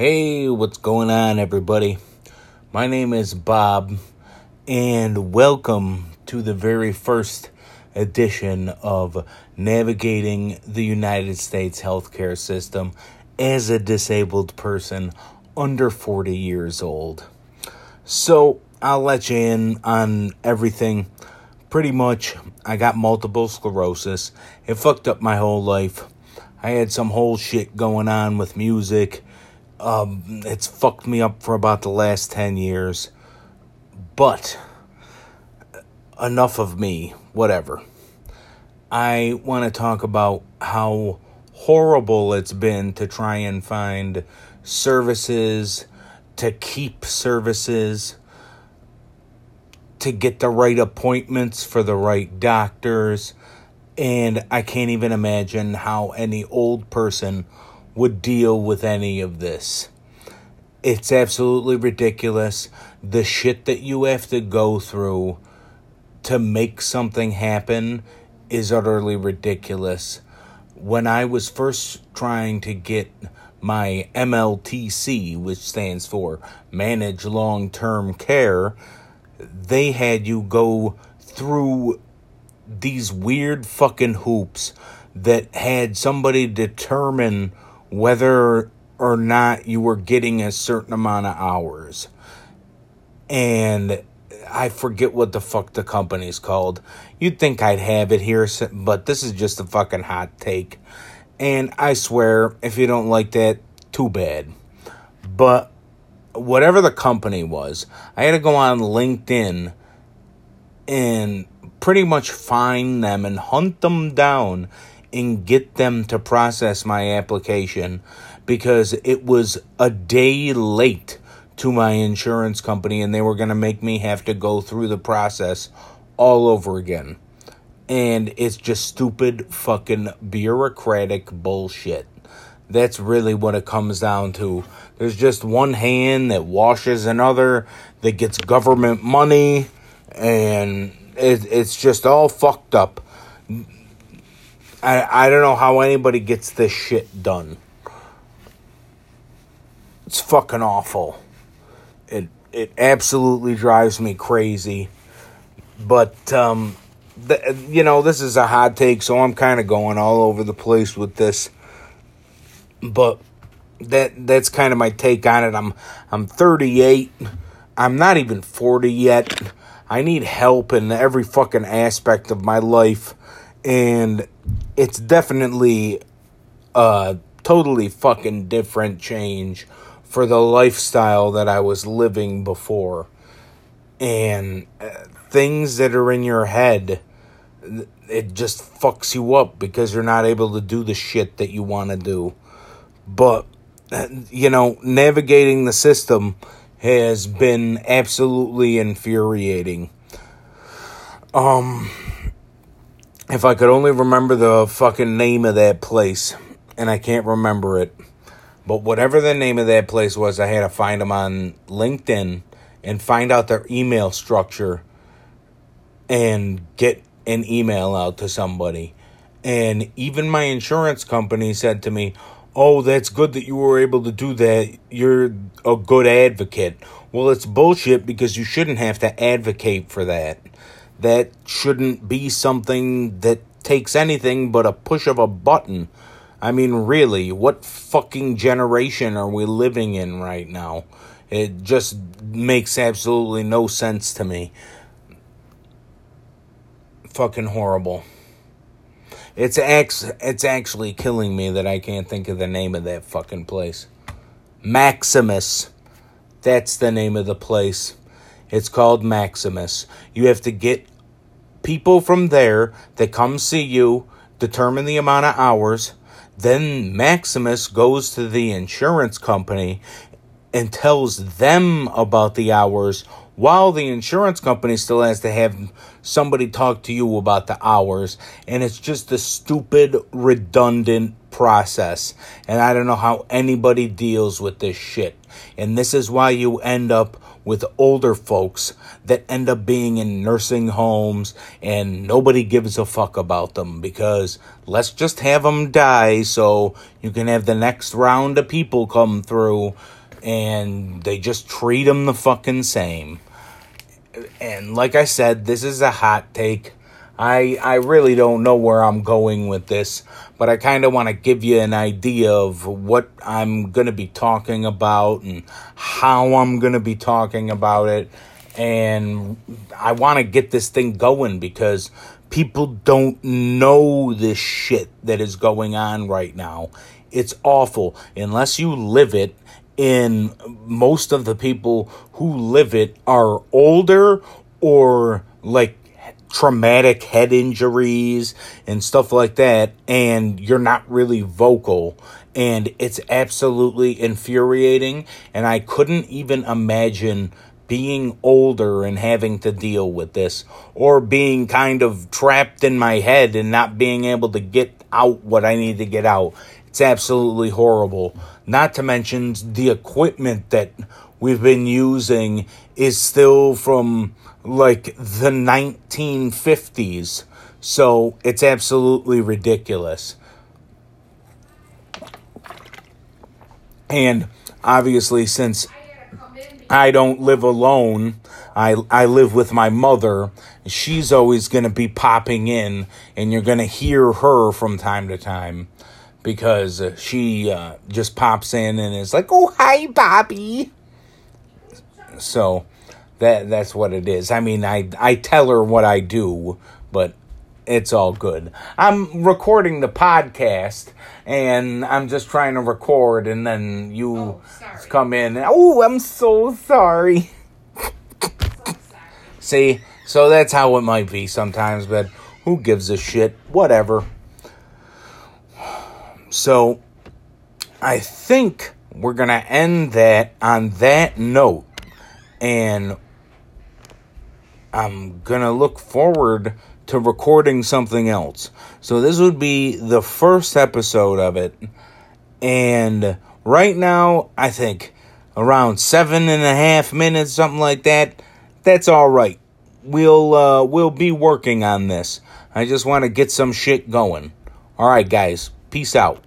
Hey, what's going on, everybody? My name is Bob, and welcome to the very first edition of Navigating the United States Healthcare System as a disabled person under 40 years old. So, I'll let you in on everything. Pretty much, I got multiple sclerosis. It fucked up my whole life. I had some whole shit going on with music um, it's fucked me up for about the last 10 years. But enough of me, whatever. I want to talk about how horrible it's been to try and find services, to keep services, to get the right appointments for the right doctors. And I can't even imagine how any old person would deal with any of this. It's absolutely ridiculous. The shit that you have to go through to make something happen is utterly ridiculous. When I was first trying to get my MLTC, which stands for Manage Long Term Care, they had you go through these weird fucking hoops that had somebody determine whether or not you were getting a certain amount of hours. And I forget what the fuck the company's called. You'd think I'd have it here, but this is just a fucking hot take. And I swear, if you don't like that, too bad. But whatever the company was, I had to go on LinkedIn and pretty much find them and hunt them down and get them to process my application because it was a day late to my insurance company and they were going to make me have to go through the process all over again. And it's just stupid fucking bureaucratic bullshit. That's really what it comes down to. There's just one hand that washes another that gets government money and it, it's just all fucked up I, I don't know how anybody gets this shit done. It's fucking awful. It it absolutely drives me crazy. But um the, you know, this is a hot take, so I'm kind of going all over the place with this. But that that's kind of my take on it. I'm I'm 38. I'm not even 40 yet. I need help in every fucking aspect of my life and it's definitely a totally fucking different change for the lifestyle that I was living before. And uh, things that are in your head, it just fucks you up because you're not able to do the shit that you want to do. But, uh, you know, navigating the system has been absolutely infuriating. Um, if I could only remember the fucking name of that place, and I can't remember it. But whatever the name of that place was, I had to find them on LinkedIn and find out their email structure and get an email out to somebody. And even my insurance company said to me, Oh, that's good that you were able to do that. You're a good advocate. Well, it's bullshit because you shouldn't have to advocate for that that shouldn't be something that takes anything but a push of a button. I mean, really, what fucking generation are we living in right now? It just makes absolutely no sense to me. Fucking horrible. It's ex- it's actually killing me that I can't think of the name of that fucking place. Maximus. That's the name of the place. It's called Maximus. You have to get people from there that come see you, determine the amount of hours. Then Maximus goes to the insurance company and tells them about the hours while the insurance company still has to have somebody talk to you about the hours. And it's just a stupid, redundant process. And I don't know how anybody deals with this shit. And this is why you end up with older folks that end up being in nursing homes and nobody gives a fuck about them because let's just have them die so you can have the next round of people come through and they just treat them the fucking same. And like I said, this is a hot take. I I really don't know where I'm going with this, but I kind of want to give you an idea of what I'm going to be talking about and how I'm going to be talking about it. And I want to get this thing going because people don't know this shit that is going on right now. It's awful unless you live it. And most of the people who live it are older or like traumatic head injuries and stuff like that, and you're not really vocal. And it's absolutely infuriating. And I couldn't even imagine being older and having to deal with this, or being kind of trapped in my head and not being able to get out what I need to get out. It's absolutely horrible. Not to mention the equipment that we've been using is still from like the 1950s. So it's absolutely ridiculous. And obviously, since I don't live alone, I, I live with my mother. She's always going to be popping in, and you're going to hear her from time to time because she uh, just pops in and is like, oh, hi, Bobby. So that that's what it is. I mean, I I tell her what I do, but it's all good. I'm recording the podcast and I'm just trying to record and then you oh, come in. Oh, I'm so sorry. See, so that's how it might be sometimes, but who gives a shit? Whatever. So I think we're going to end that on that note. And I'm going to look forward to recording something else. So this would be the first episode of it. And right now, I think around seven and a half minutes, something like that. That's all right. We'll uh, we'll be working on this. I just want to get some shit going. All right, guys. Peace out.